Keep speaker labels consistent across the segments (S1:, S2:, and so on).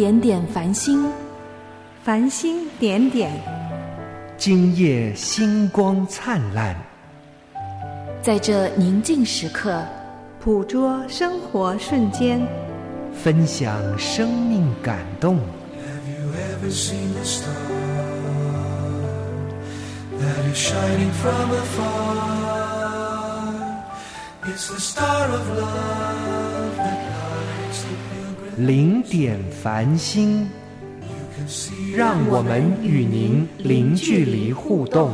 S1: 点点繁星，
S2: 繁星点点，
S3: 今夜星光灿烂。
S1: 在这宁静时刻，
S2: 捕捉生活瞬间，
S3: 分享生命感动。零点繁星，让我们与您零距离互动。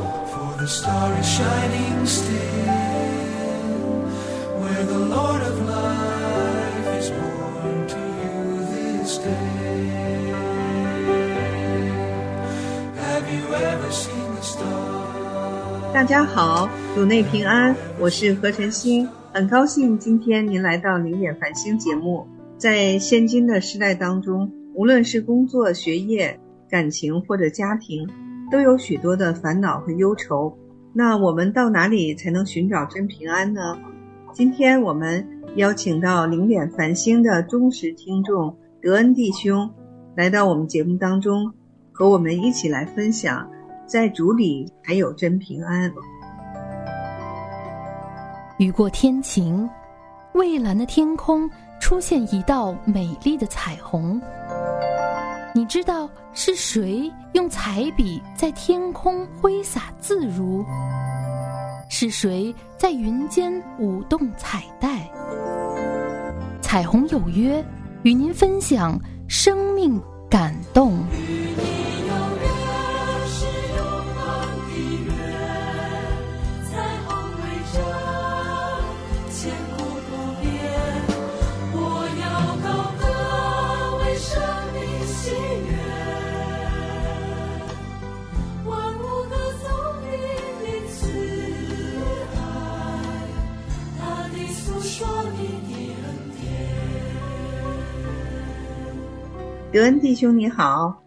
S2: 大家好，主内平安，我是何晨星，很高兴今天您来到零点繁星节目。在现今的时代当中，无论是工作、学业、感情或者家庭，都有许多的烦恼和忧愁。那我们到哪里才能寻找真平安呢？今天我们邀请到零点繁星的忠实听众德恩弟兄，来到我们节目当中，和我们一起来分享。在主里才有真平安。
S1: 雨过天晴，蔚蓝的天空出现一道美丽的彩虹。你知道是谁用彩笔在天空挥洒自如？是谁在云间舞动彩带？彩虹有约，与您分享生命感动。
S2: 德恩弟兄你好，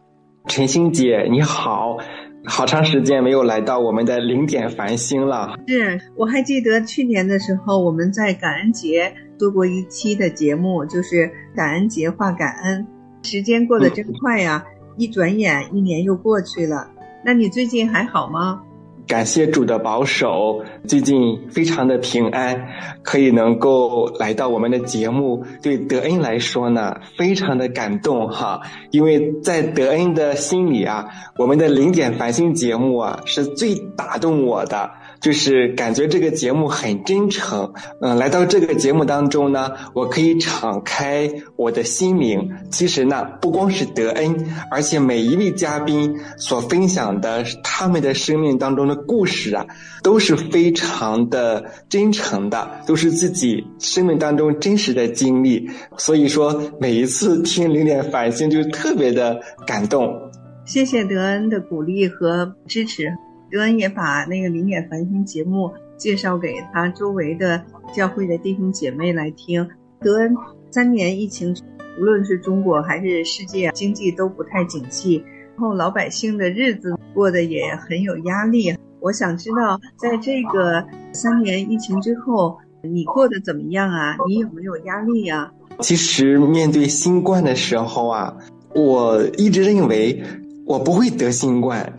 S4: 陈星姐你好，好长时间没有来到我们的零点繁星了。
S2: 是，我还记得去年的时候，我们在感恩节做过一期的节目，就是感恩节话感恩。时间过得真快呀，一转眼一年又过去了。那你最近还好吗？
S4: 感谢主的保守，最近非常的平安，可以能够来到我们的节目，对德恩来说呢，非常的感动哈。因为在德恩的心里啊，我们的零点繁星节目啊，是最打动我的。就是感觉这个节目很真诚，嗯，来到这个节目当中呢，我可以敞开我的心灵。其实呢，不光是德恩，而且每一位嘉宾所分享的他们的生命当中的故事啊，都是非常的真诚的，都是自己生命当中真实的经历。所以说，每一次听零点反星就特别的感动。
S2: 谢谢德恩的鼓励和支持。德恩也把那个零点繁星节目介绍给他周围的教会的弟兄姐妹来听。德恩三年疫情，无论是中国还是世界经济都不太景气，然后老百姓的日子过得也很有压力。我想知道，在这个三年疫情之后，你过得怎么样啊？你有没有压力呀？
S4: 其实面对新冠的时候啊，我一直认为我不会得新冠，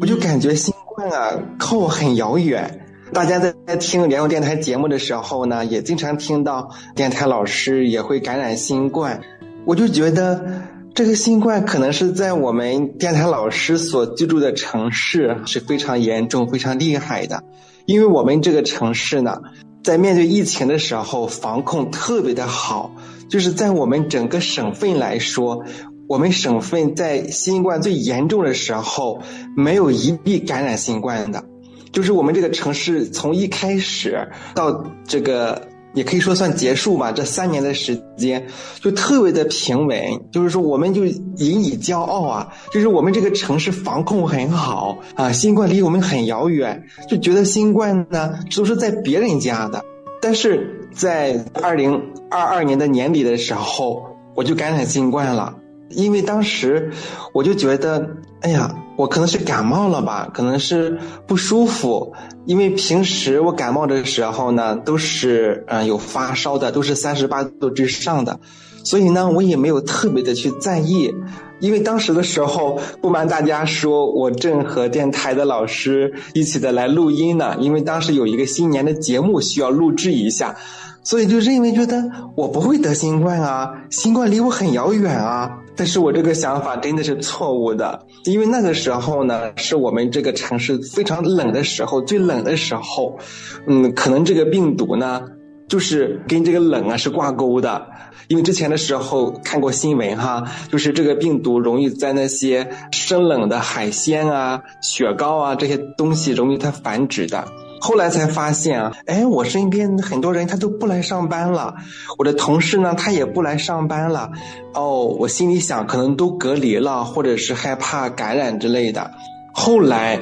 S4: 我就感觉新。啊，靠很遥远。大家在听联友电台节目的时候呢，也经常听到电台老师也会感染新冠。我就觉得这个新冠可能是在我们电台老师所居住的城市是非常严重、非常厉害的。因为我们这个城市呢，在面对疫情的时候防控特别的好，就是在我们整个省份来说。我们省份在新冠最严重的时候，没有一例感染新冠的，就是我们这个城市从一开始到这个也可以说算结束吧，这三年的时间就特别的平稳，就是说我们就引以骄傲啊，就是我们这个城市防控很好啊，新冠离我们很遥远，就觉得新冠呢都是在别人家的，但是在二零二二年的年底的时候，我就感染新冠了。因为当时我就觉得，哎呀，我可能是感冒了吧，可能是不舒服。因为平时我感冒的时候呢，都是嗯有发烧的，都是三十八度之上的，所以呢，我也没有特别的去在意。因为当时的时候，不瞒大家说，我正和电台的老师一起的来录音呢。因为当时有一个新年的节目需要录制一下，所以就认为觉得我不会得新冠啊，新冠离我很遥远啊。但是我这个想法真的是错误的，因为那个时候呢，是我们这个城市非常冷的时候，最冷的时候，嗯，可能这个病毒呢，就是跟这个冷啊是挂钩的。因为之前的时候看过新闻哈，就是这个病毒容易在那些生冷的海鲜啊、雪糕啊这些东西容易它繁殖的。后来才发现啊，哎，我身边很多人他都不来上班了，我的同事呢他也不来上班了。哦，我心里想可能都隔离了，或者是害怕感染之类的。后来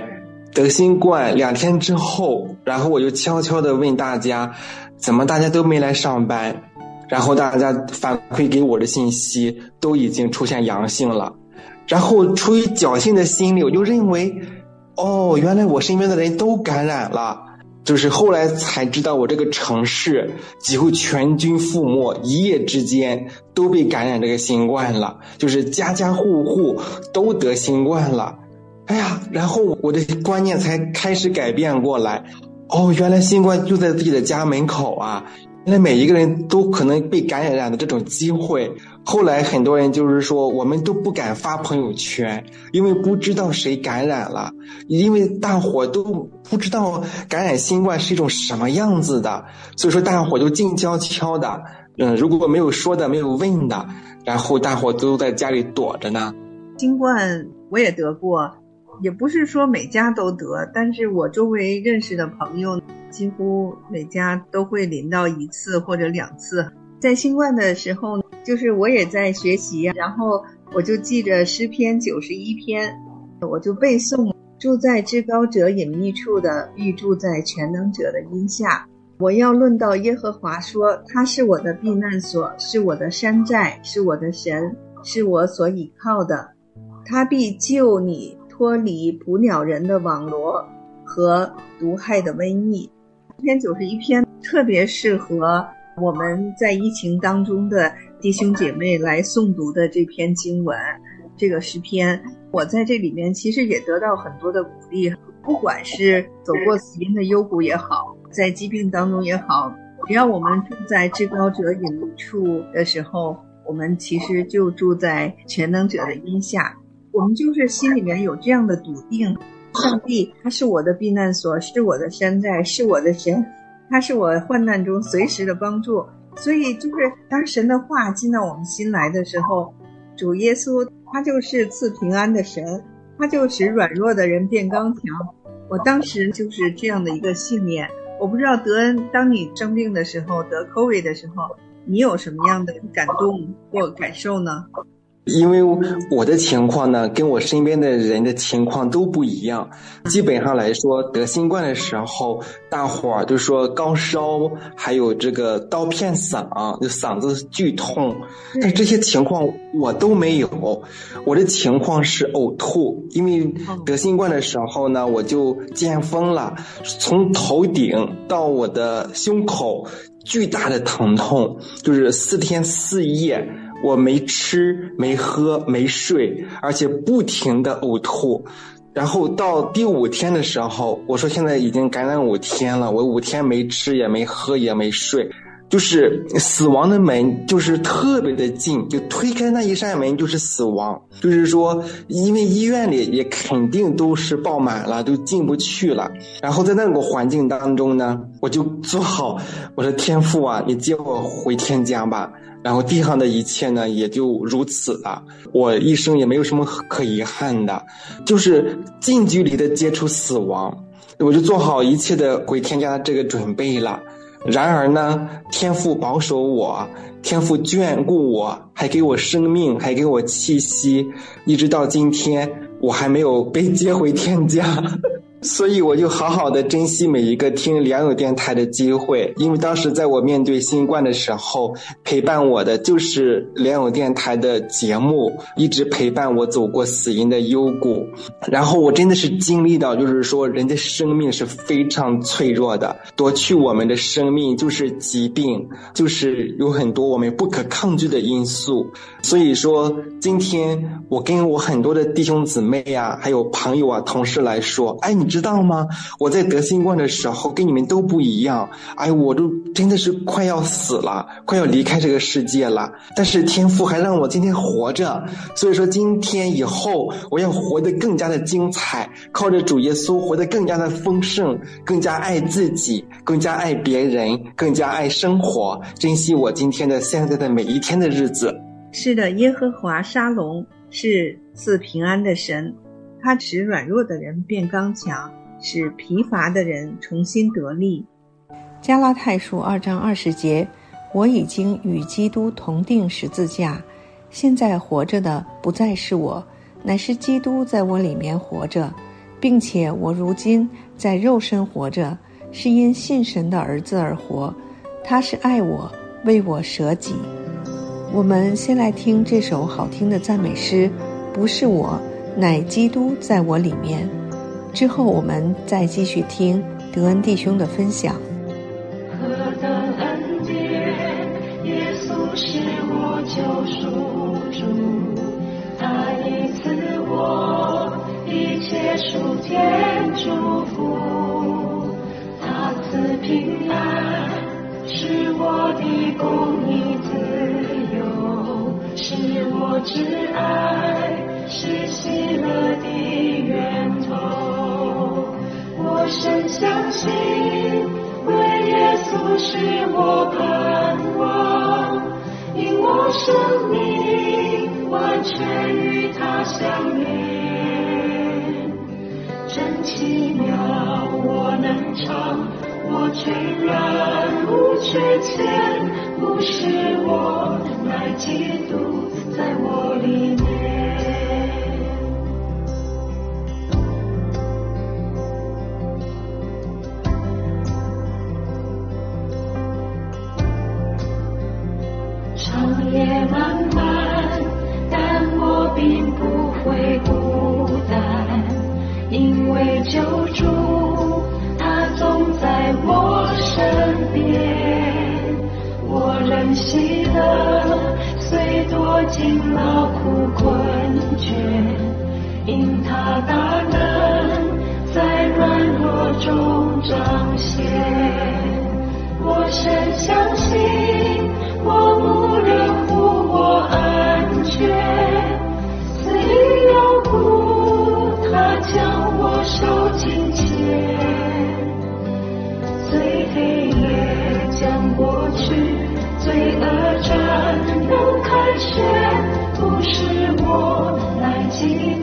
S4: 得新冠两天之后，然后我就悄悄的问大家，怎么大家都没来上班？然后大家反馈给我的信息都已经出现阳性了，然后出于侥幸的心理，我就认为，哦，原来我身边的人都感染了。就是后来才知道，我这个城市几乎全军覆没，一夜之间都被感染这个新冠了，就是家家户户都得新冠了。哎呀，然后我的观念才开始改变过来，哦，原来新冠就在自己的家门口啊。那每一个人都可能被感染的这种机会，后来很多人就是说，我们都不敢发朋友圈，因为不知道谁感染了，因为大伙都不知道感染新冠是一种什么样子的，所以说大伙都静悄悄的，嗯，如果没有说的，没有问的，然后大伙都在家里躲着呢。
S2: 新冠我也得过。也不是说每家都得，但是我周围认识的朋友几乎每家都会淋到一次或者两次。在新冠的时候，就是我也在学习，然后我就记着诗篇九十一篇，我就背诵：住在至高者隐秘处的，必住在全能者的荫下。我要论到耶和华说，他是我的避难所，是我的山寨，是我的神，是我所倚靠的，他必救你。脱离捕鸟人的网罗和毒害的瘟疫，篇九十一篇特别适合我们在疫情当中的弟兄姐妹来诵读的这篇经文。这个诗篇，我在这里面其实也得到很多的鼓励。不管是走过死荫的幽谷也好，在疾病当中也好，只要我们住在至高者隐处的时候，我们其实就住在全能者的荫下。我们就是心里面有这样的笃定，上帝他是我的避难所，是我的山寨，是我的神，他是我患难中随时的帮助。所以，就是当神的话进到我们心来的时候，主耶稣他就是赐平安的神，他就使软弱的人变刚强。我当时就是这样的一个信念。我不知道德恩，当你生病的时候得 COVID 的时候，你有什么样的感动或感受呢？
S4: 因为我的情况呢，跟我身边的人的情况都不一样。基本上来说，得新冠的时候，大伙儿都说高烧，还有这个刀片嗓，就嗓子剧痛。但这些情况我都没有。我的情况是呕吐，因为得新冠的时候呢，我就见风了，从头顶到我的胸口，巨大的疼痛，就是四天四夜。我没吃、没喝、没睡，而且不停的呕吐，然后到第五天的时候，我说现在已经感染五天了，我五天没吃也没喝也没睡，就是死亡的门就是特别的近，就推开那一扇门就是死亡，就是说因为医院里也肯定都是爆满了，都进不去了。然后在那个环境当中呢，我就做好我的天父啊，你接我回天家吧。然后地上的一切呢，也就如此了。我一生也没有什么可遗憾的，就是近距离的接触死亡，我就做好一切的回天家的这个准备了。然而呢，天父保守我，天父眷顾我，还给我生命，还给我气息，一直到今天，我还没有被接回天家。所以我就好好的珍惜每一个听良友电台的机会，因为当时在我面对新冠的时候，陪伴我的就是良友电台的节目，一直陪伴我走过死荫的幽谷。然后我真的是经历到，就是说人的生命是非常脆弱的，夺去我们的生命就是疾病，就是有很多我们不可抗拒的因素。所以说，今天我跟我很多的弟兄姊妹呀，还有朋友啊、同事来说，哎，你。知道吗？我在得新冠的时候跟你们都不一样，哎，我都真的是快要死了，快要离开这个世界了。但是天父还让我今天活着，所以说今天以后我要活得更加的精彩，靠着主耶稣活得更加的丰盛，更加爱自己，更加爱别人，更加爱生活，珍惜我今天的现在的每一天的日子。
S2: 是的，耶和华沙龙是赐平安的神。他使软弱的人变刚强，使疲乏的人重新得力。
S5: 加拉太书二章二十节：我已经与基督同定十字架，现在活着的不再是我，乃是基督在我里面活着，并且我如今在肉身活着，是因信神的儿子而活。他是爱我，为我舍己。我们先来听这首好听的赞美诗，不是我。乃基督在我里面。之后我们再继续听德恩弟兄的分享。
S6: 何等恩典，耶稣是我救赎主，他已赐我一切属天祝福，他赐平安，是我的公义自由，是我挚爱。是喜乐的源头，我深相信，为耶稣是我盼望，因我生命完全与他相连。真奇妙，我能唱，我全然无缺欠，不是我，乃基督在我里面。长夜漫漫，但我并不会孤单，因为救主我尽劳苦困倦，因他大能在软弱中彰显。我深相信。我无乃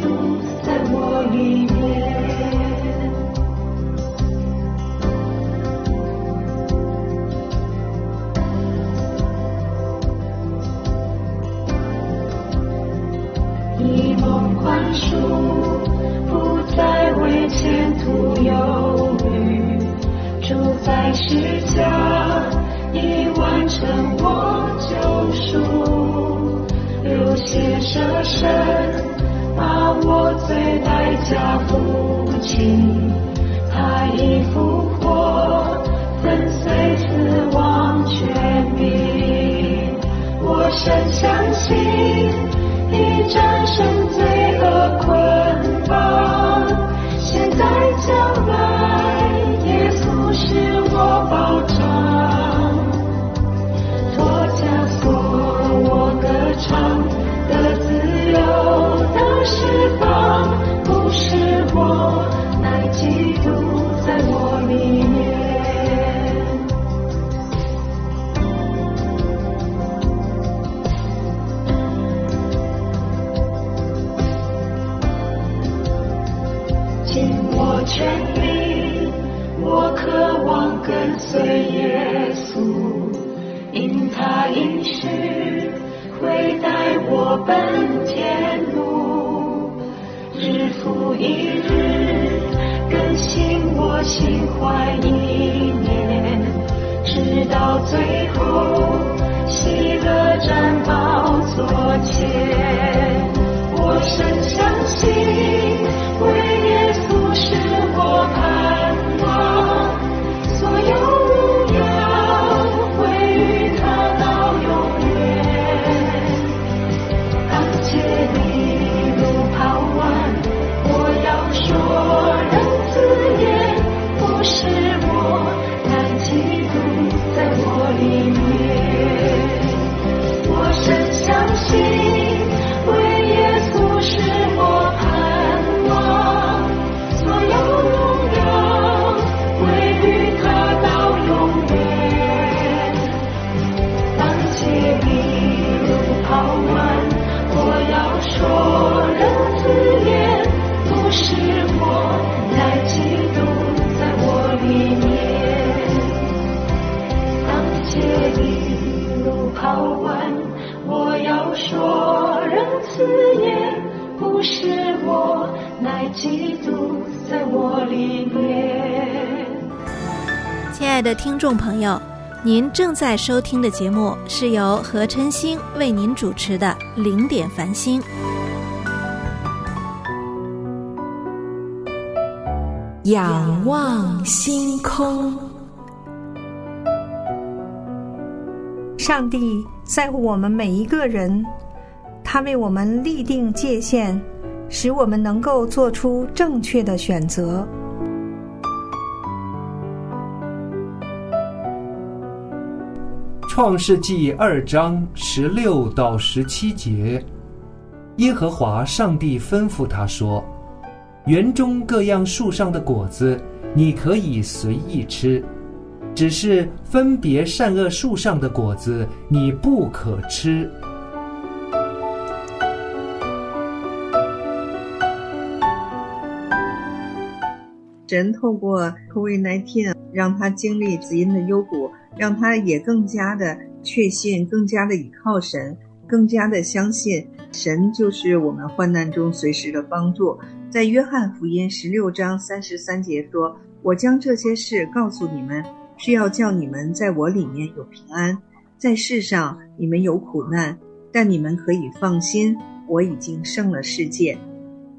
S6: 我深相信。已战奔天路，日复一日更新。我心怀意念，直到最后，喜乐占宝座前。我深相信，基督在我里面。
S7: 亲爱的听众朋友，您正在收听的节目是由何晨星为您主持的《零点繁星》。
S5: 仰望星空。
S8: 上帝在乎我们每一个人，他为我们立定界限，使我们能够做出正确的选择。
S3: 创世纪二章十六到十七节，耶和华上帝吩咐他说：“园中各样树上的果子，你可以随意吃，只是分别善恶树上的果子，你不可吃。”
S2: 神透过 COVID-19 让他经历子音的幽谷，让他也更加的确信，更加的倚靠神，更加的相信神就是我们患难中随时的帮助。在约翰福音十六章三十三节说：“我将这些事告诉你们，是要叫你们在我里面有平安。在世上你们有苦难，但你们可以放心，我已经胜了世界。”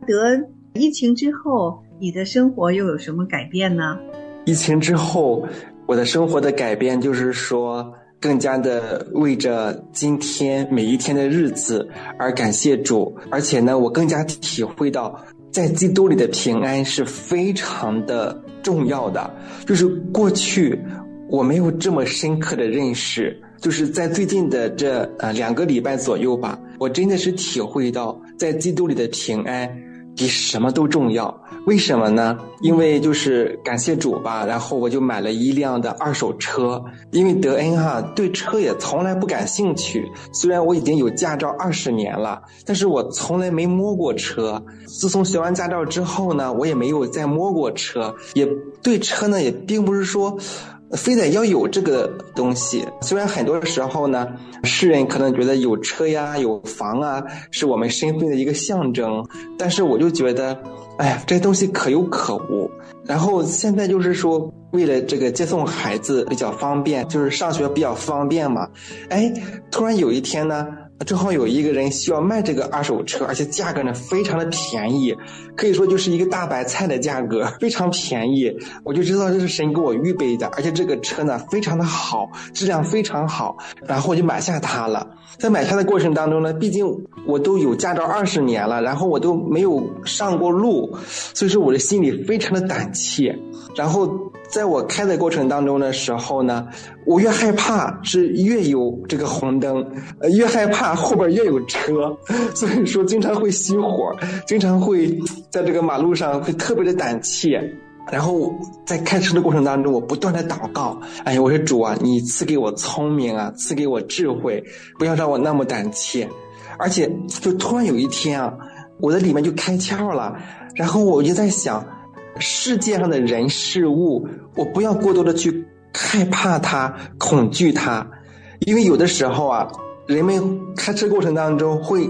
S2: 得疫情之后，你的生活又有什么改变呢？
S4: 疫情之后，我的生活的改变就是说，更加的为着今天每一天的日子而感谢主，而且呢，我更加体会到，在基督里的平安是非常的重要的。就是过去我没有这么深刻的认识，就是在最近的这呃两个礼拜左右吧，我真的是体会到，在基督里的平安。比什么都重要，为什么呢？因为就是感谢主吧，然后我就买了一辆的二手车。因为德恩哈对车也从来不感兴趣，虽然我已经有驾照二十年了，但是我从来没摸过车。自从学完驾照之后呢，我也没有再摸过车，也对车呢也并不是说。非得要有这个东西，虽然很多时候呢，世人可能觉得有车呀、有房啊，是我们身份的一个象征，但是我就觉得，哎呀，这东西可有可无。然后现在就是说，为了这个接送孩子比较方便，就是上学比较方便嘛，哎，突然有一天呢。正好有一个人需要卖这个二手车，而且价格呢非常的便宜，可以说就是一个大白菜的价格，非常便宜。我就知道这是神给我预备的，而且这个车呢非常的好，质量非常好，然后我就买下它了。在买它的过程当中呢，毕竟我都有驾照二十年了，然后我都没有上过路，所以说我的心里非常的胆怯。然后在我开的过程当中的时候呢，我越害怕是越有这个红灯，呃，越害怕后边越有车，所以说经常会熄火，经常会在这个马路上会特别的胆怯。然后在开车的过程当中，我不断的祷告，哎呀，我说主啊，你赐给我聪明啊，赐给我智慧，不要让我那么胆怯。而且就突然有一天啊，我的里面就开窍了，然后我就在想。世界上的人事物，我不要过多的去害怕它、恐惧它，因为有的时候啊，人们开车过程当中会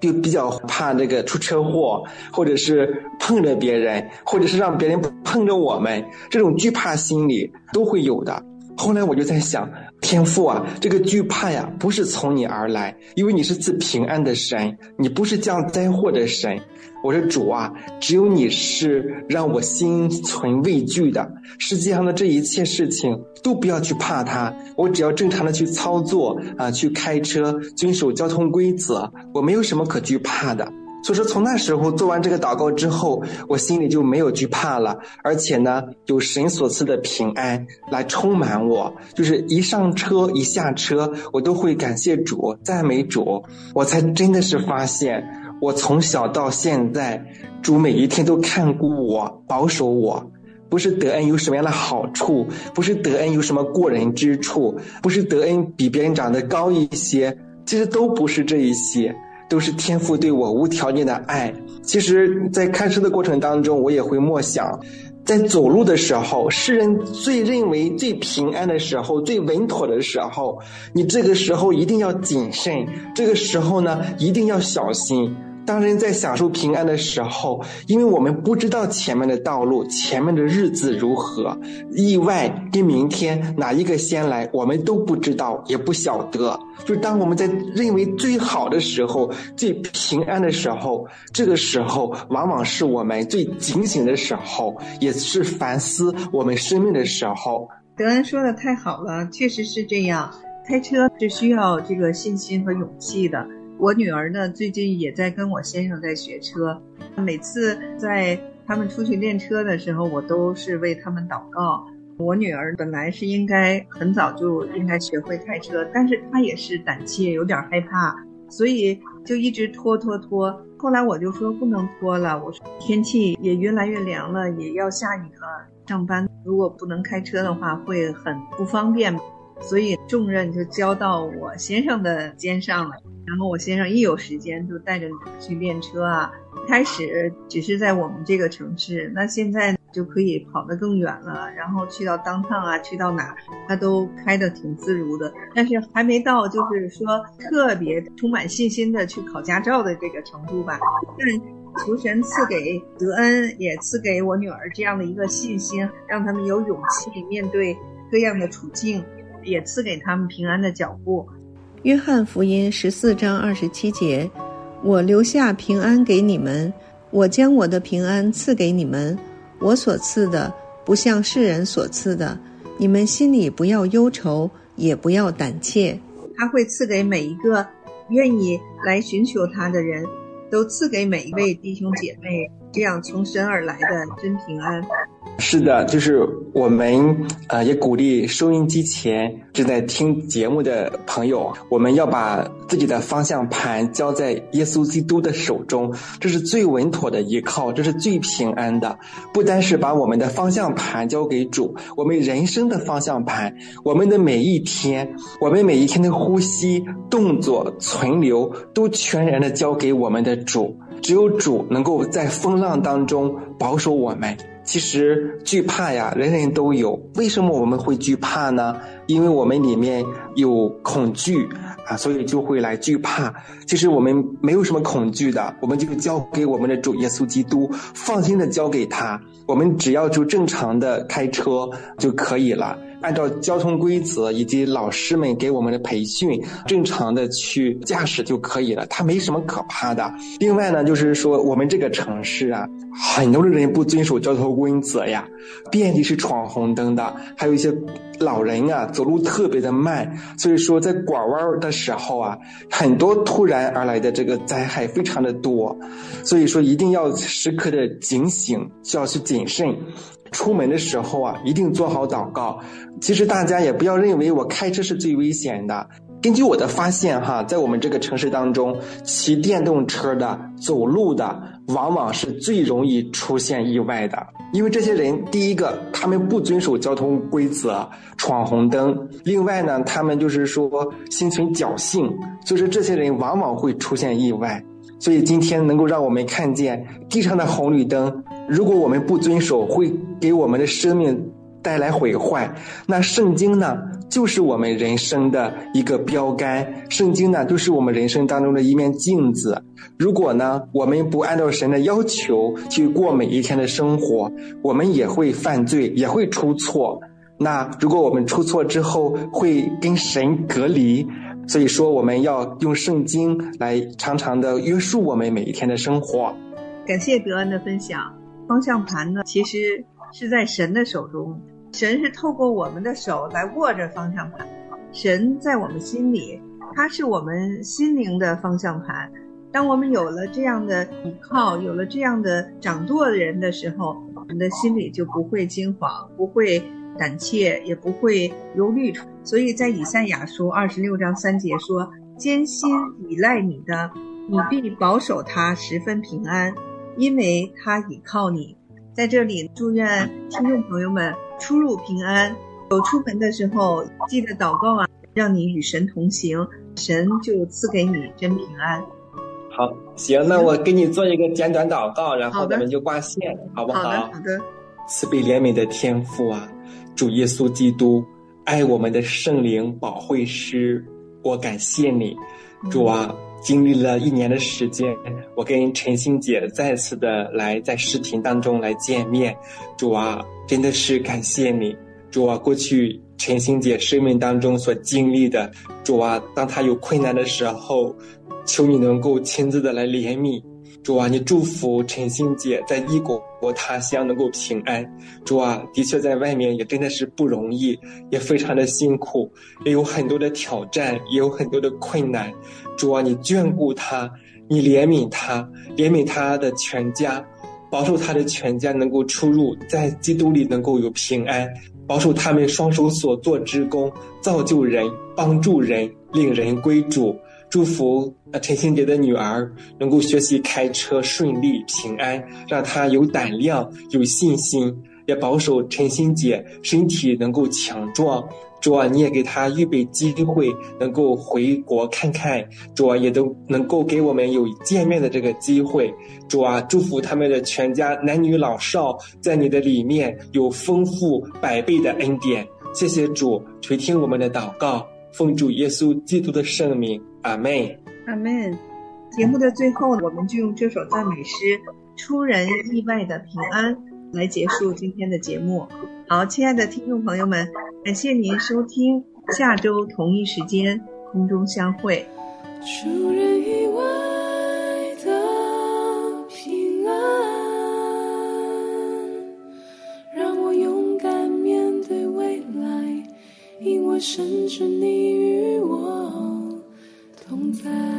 S4: 就比较怕这个出车祸，或者是碰着别人，或者是让别人碰着我们，这种惧怕心理都会有的。后来我就在想，天父啊，这个惧怕呀，不是从你而来，因为你是赐平安的神，你不是降灾祸的神。我说主啊，只有你是让我心存畏惧的。世界上的这一切事情都不要去怕它，我只要正常的去操作啊，去开车，遵守交通规则，我没有什么可惧怕的。所以说，从那时候做完这个祷告之后，我心里就没有惧怕了，而且呢，有神所赐的平安来充满我。就是一上车一下车，我都会感谢主、赞美主。我才真的是发现，我从小到现在，主每一天都看顾我、保守我。不是德恩有什么样的好处，不是德恩有什么过人之处，不是德恩比别人长得高一些，其实都不是这一些。都是天赋对我无条件的爱。其实，在开车的过程当中，我也会默想，在走路的时候，世人最认为最平安的时候，最稳妥的时候，你这个时候一定要谨慎，这个时候呢，一定要小心。当人在享受平安的时候，因为我们不知道前面的道路、前面的日子如何，意外跟明天哪一个先来，我们都不知道，也不晓得。就当我们在认为最好的时候、最平安的时候，这个时候往往是我们最警醒的时候，也是反思我们生命的时候。
S2: 德恩说的太好了，确实是这样。开车是需要这个信心和勇气的。我女儿呢，最近也在跟我先生在学车。每次在他们出去练车的时候，我都是为他们祷告。我女儿本来是应该很早就应该学会开车，但是她也是胆怯，有点害怕，所以就一直拖拖拖。后来我就说不能拖了，我说天气也越来越凉了，也要下雨了，上班如果不能开车的话，会很不方便。所以重任就交到我先生的肩上了。然后我先生一有时间就带着去练车啊。开始只是在我们这个城市，那现在就可以跑得更远了。然后去到当趟啊，去到哪他都开得挺自如的。但是还没到就是说特别充满信心的去考驾照的这个程度吧。但求神赐给德恩，也赐给我女儿这样的一个信心，让他们有勇气面对各样的处境。也赐给他们平安的脚步。
S5: 约翰福音十四章二十七节：“我留下平安给你们，我将我的平安赐给你们。我所赐的不像世人所赐的，你们心里不要忧愁，也不要胆怯。
S2: 他会赐给每一个愿意来寻求他的人，都赐给每一位弟兄姐妹这样从神而来的真平安。”
S4: 是的，就是我们呃也鼓励收音机前正在听节目的朋友，我们要把自己的方向盘交在耶稣基督的手中，这是最稳妥的依靠，这是最平安的。不单是把我们的方向盘交给主，我们人生的方向盘，我们的每一天，我们每一天的呼吸、动作、存留，都全然的交给我们的主。只有主能够在风浪当中保守我们。其实惧怕呀，人人都有。为什么我们会惧怕呢？因为我们里面有恐惧啊，所以就会来惧怕。其实我们没有什么恐惧的，我们就交给我们的主耶稣基督，放心的交给他。我们只要就正常的开车就可以了。按照交通规则以及老师们给我们的培训，正常的去驾驶就可以了，它没什么可怕的。另外呢，就是说我们这个城市啊，很多的人不遵守交通规则呀，遍地是闯红灯的，还有一些老人啊走路特别的慢，所以说在拐弯的时候啊，很多突然而来的这个灾害非常的多，所以说一定要时刻的警醒，需要去谨慎。出门的时候啊，一定做好祷告。其实大家也不要认为我开车是最危险的。根据我的发现哈，在我们这个城市当中，骑电动车的、走路的，往往是最容易出现意外的。因为这些人，第一个，他们不遵守交通规则，闯红灯；另外呢，他们就是说心存侥幸，所以说这些人往往会出现意外。所以今天能够让我们看见地上的红绿灯，如果我们不遵守，会给我们的生命。带来毁坏。那圣经呢，就是我们人生的一个标杆，圣经呢，就是我们人生当中的一面镜子。如果呢，我们不按照神的要求去过每一天的生活，我们也会犯罪，也会出错。那如果我们出错之后会跟神隔离，所以说我们要用圣经来常常的约束我们每一天的生活。
S2: 感谢德恩的分享。方向盘呢，其实是在神的手中，神是透过我们的手来握着方向盘。神在我们心里，他是我们心灵的方向盘。当我们有了这样的依靠，有了这样的掌舵的人的时候，我们的心里就不会惊慌，不会胆怯，也不会忧虑。所以在以赛亚书二十六章三节说：“艰辛依赖你的，你必保守他十分平安。”因为他倚靠你，在这里祝愿听众朋友们出入平安。有出门的时候记得祷告啊，让你与神同行，神就赐给你真平安。
S4: 好，行，那我给你做一个简短祷告，然后咱们就挂线，好不好？
S2: 好的，好的。
S4: 慈悲怜悯的天父啊，主耶稣基督，爱我们的圣灵保惠师，我感谢你，主啊。经历了一年的时间，我跟陈星姐再次的来在视频当中来见面，主啊，真的是感谢你，主啊，过去陈星姐生命当中所经历的，主啊，当她有困难的时候，求你能够亲自的来怜悯。主啊，你祝福陈欣姐在异国他乡能够平安。主啊，的确在外面也真的是不容易，也非常的辛苦，也有很多的挑战，也有很多的困难。主啊，你眷顾他，你怜悯他，怜悯他的全家，保守他的全家能够出入在基督里能够有平安，保守他们双手所做之功，造就人，帮助人，令人归主。祝福呃陈新杰的女儿能够学习开车顺利平安，让她有胆量有信心，也保守陈新杰身体能够强壮。主啊，你也给他预备机会，能够回国看看。主啊，也都能够给我们有见面的这个机会。主啊，祝福他们的全家男女老少，在你的里面有丰富百倍的恩典。谢谢主垂听我们的祷告，奉主耶稣基督的圣名。阿妹，
S2: 阿门。节目的最后，我们就用这首赞美诗《出人意外的平安》来结束今天的节目。好，亲爱的听众朋友们，感谢您收听，下周同一时间空中相会。
S9: 出人意外的平安，让我勇敢面对未来，因为深知你与我。同在。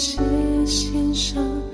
S9: 谢先生。